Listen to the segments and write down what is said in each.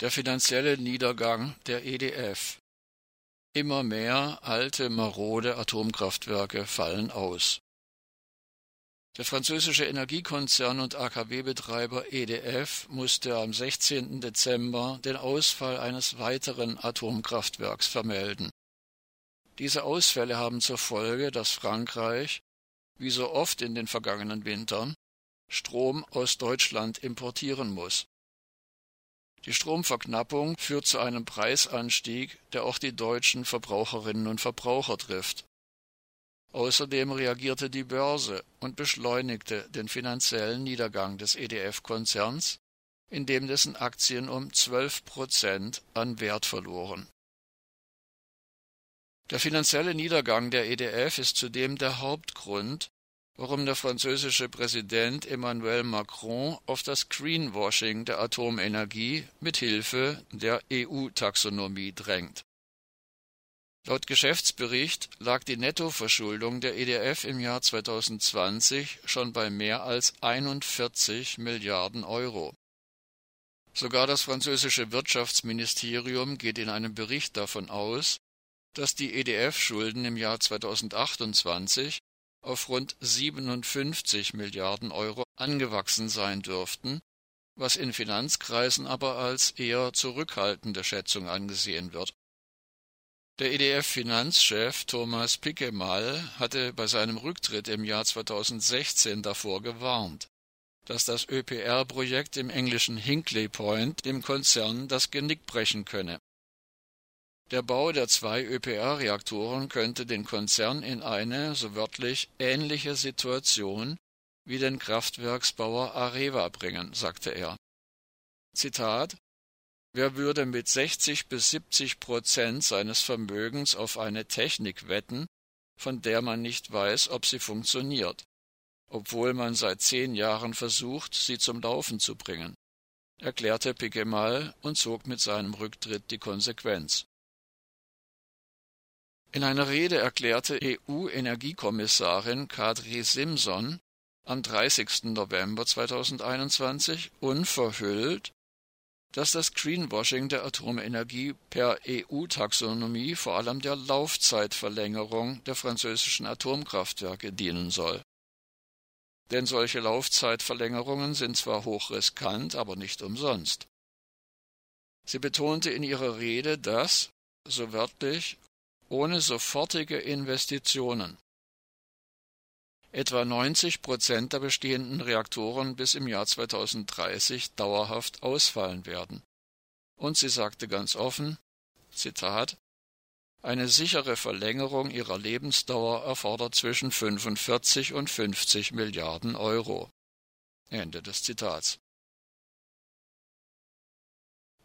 Der finanzielle Niedergang der EDF. Immer mehr alte, marode Atomkraftwerke fallen aus. Der französische Energiekonzern und AKW-Betreiber EDF musste am 16. Dezember den Ausfall eines weiteren Atomkraftwerks vermelden. Diese Ausfälle haben zur Folge, dass Frankreich, wie so oft in den vergangenen Wintern, Strom aus Deutschland importieren muss. Die Stromverknappung führt zu einem Preisanstieg, der auch die deutschen Verbraucherinnen und Verbraucher trifft. Außerdem reagierte die Börse und beschleunigte den finanziellen Niedergang des EDF-Konzerns, indem dessen Aktien um 12 Prozent an Wert verloren. Der finanzielle Niedergang der EDF ist zudem der Hauptgrund, warum der französische Präsident Emmanuel Macron auf das Greenwashing der Atomenergie mit Hilfe der EU-Taxonomie drängt. Laut Geschäftsbericht lag die Nettoverschuldung der EDF im Jahr 2020 schon bei mehr als 41 Milliarden Euro. Sogar das französische Wirtschaftsministerium geht in einem Bericht davon aus, dass die EDF-Schulden im Jahr 2028 auf rund 57 Milliarden Euro angewachsen sein dürften, was in Finanzkreisen aber als eher zurückhaltende Schätzung angesehen wird. Der EDF-Finanzchef Thomas Pickemal hatte bei seinem Rücktritt im Jahr 2016 davor gewarnt, dass das ÖPR-Projekt im englischen Hinkley Point dem Konzern das Genick brechen könne der Bau der zwei ÖPR-Reaktoren könnte den Konzern in eine, so wörtlich, ähnliche Situation wie den Kraftwerksbauer Areva bringen, sagte er. Zitat Wer würde mit 60 bis 70 Prozent seines Vermögens auf eine Technik wetten, von der man nicht weiß, ob sie funktioniert, obwohl man seit zehn Jahren versucht, sie zum Laufen zu bringen, erklärte Piquemal und zog mit seinem Rücktritt die Konsequenz. In einer Rede erklärte EU-Energiekommissarin Kadri Simson am 30. November 2021 unverhüllt, dass das Greenwashing der Atomenergie per EU-Taxonomie vor allem der Laufzeitverlängerung der französischen Atomkraftwerke dienen soll. Denn solche Laufzeitverlängerungen sind zwar hochriskant, aber nicht umsonst. Sie betonte in ihrer Rede, dass, so wörtlich, ohne sofortige Investitionen. Etwa 90 Prozent der bestehenden Reaktoren bis im Jahr 2030 dauerhaft ausfallen werden. Und sie sagte ganz offen, Zitat, eine sichere Verlängerung ihrer Lebensdauer erfordert zwischen 45 und 50 Milliarden Euro. Ende des Zitats.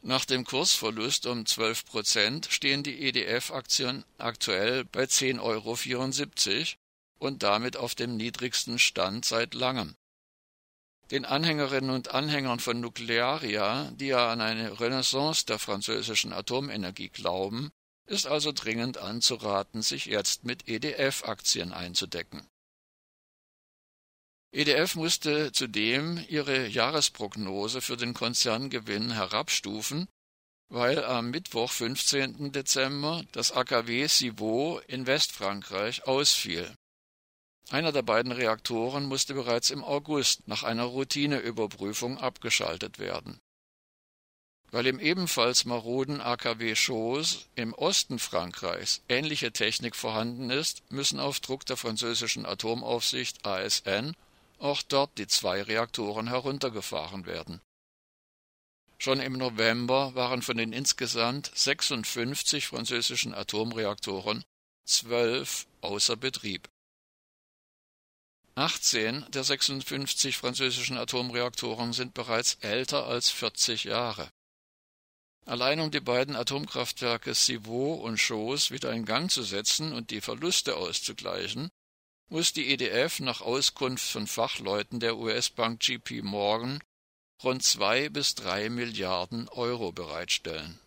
Nach dem Kursverlust um 12 Prozent stehen die EDF-Aktien aktuell bei 10,74 Euro und damit auf dem niedrigsten Stand seit langem. Den Anhängerinnen und Anhängern von Nuklearia, die ja an eine Renaissance der französischen Atomenergie glauben, ist also dringend anzuraten, sich jetzt mit EDF-Aktien einzudecken. EDF musste zudem ihre Jahresprognose für den Konzerngewinn herabstufen, weil am Mittwoch, 15. Dezember, das AKW Civaux in Westfrankreich ausfiel. Einer der beiden Reaktoren musste bereits im August nach einer Routineüberprüfung abgeschaltet werden. Weil im ebenfalls maroden AKW Chaux im Osten Frankreichs ähnliche Technik vorhanden ist, müssen auf Druck der französischen Atomaufsicht ASN auch dort die zwei Reaktoren heruntergefahren werden. Schon im November waren von den insgesamt 56 französischen Atomreaktoren zwölf außer Betrieb. 18 der 56 französischen Atomreaktoren sind bereits älter als 40 Jahre. Allein um die beiden Atomkraftwerke Civaux und Chaux wieder in Gang zu setzen und die Verluste auszugleichen, muss die EDF nach Auskunft von Fachleuten der US-Bank JP Morgan rund zwei bis drei Milliarden Euro bereitstellen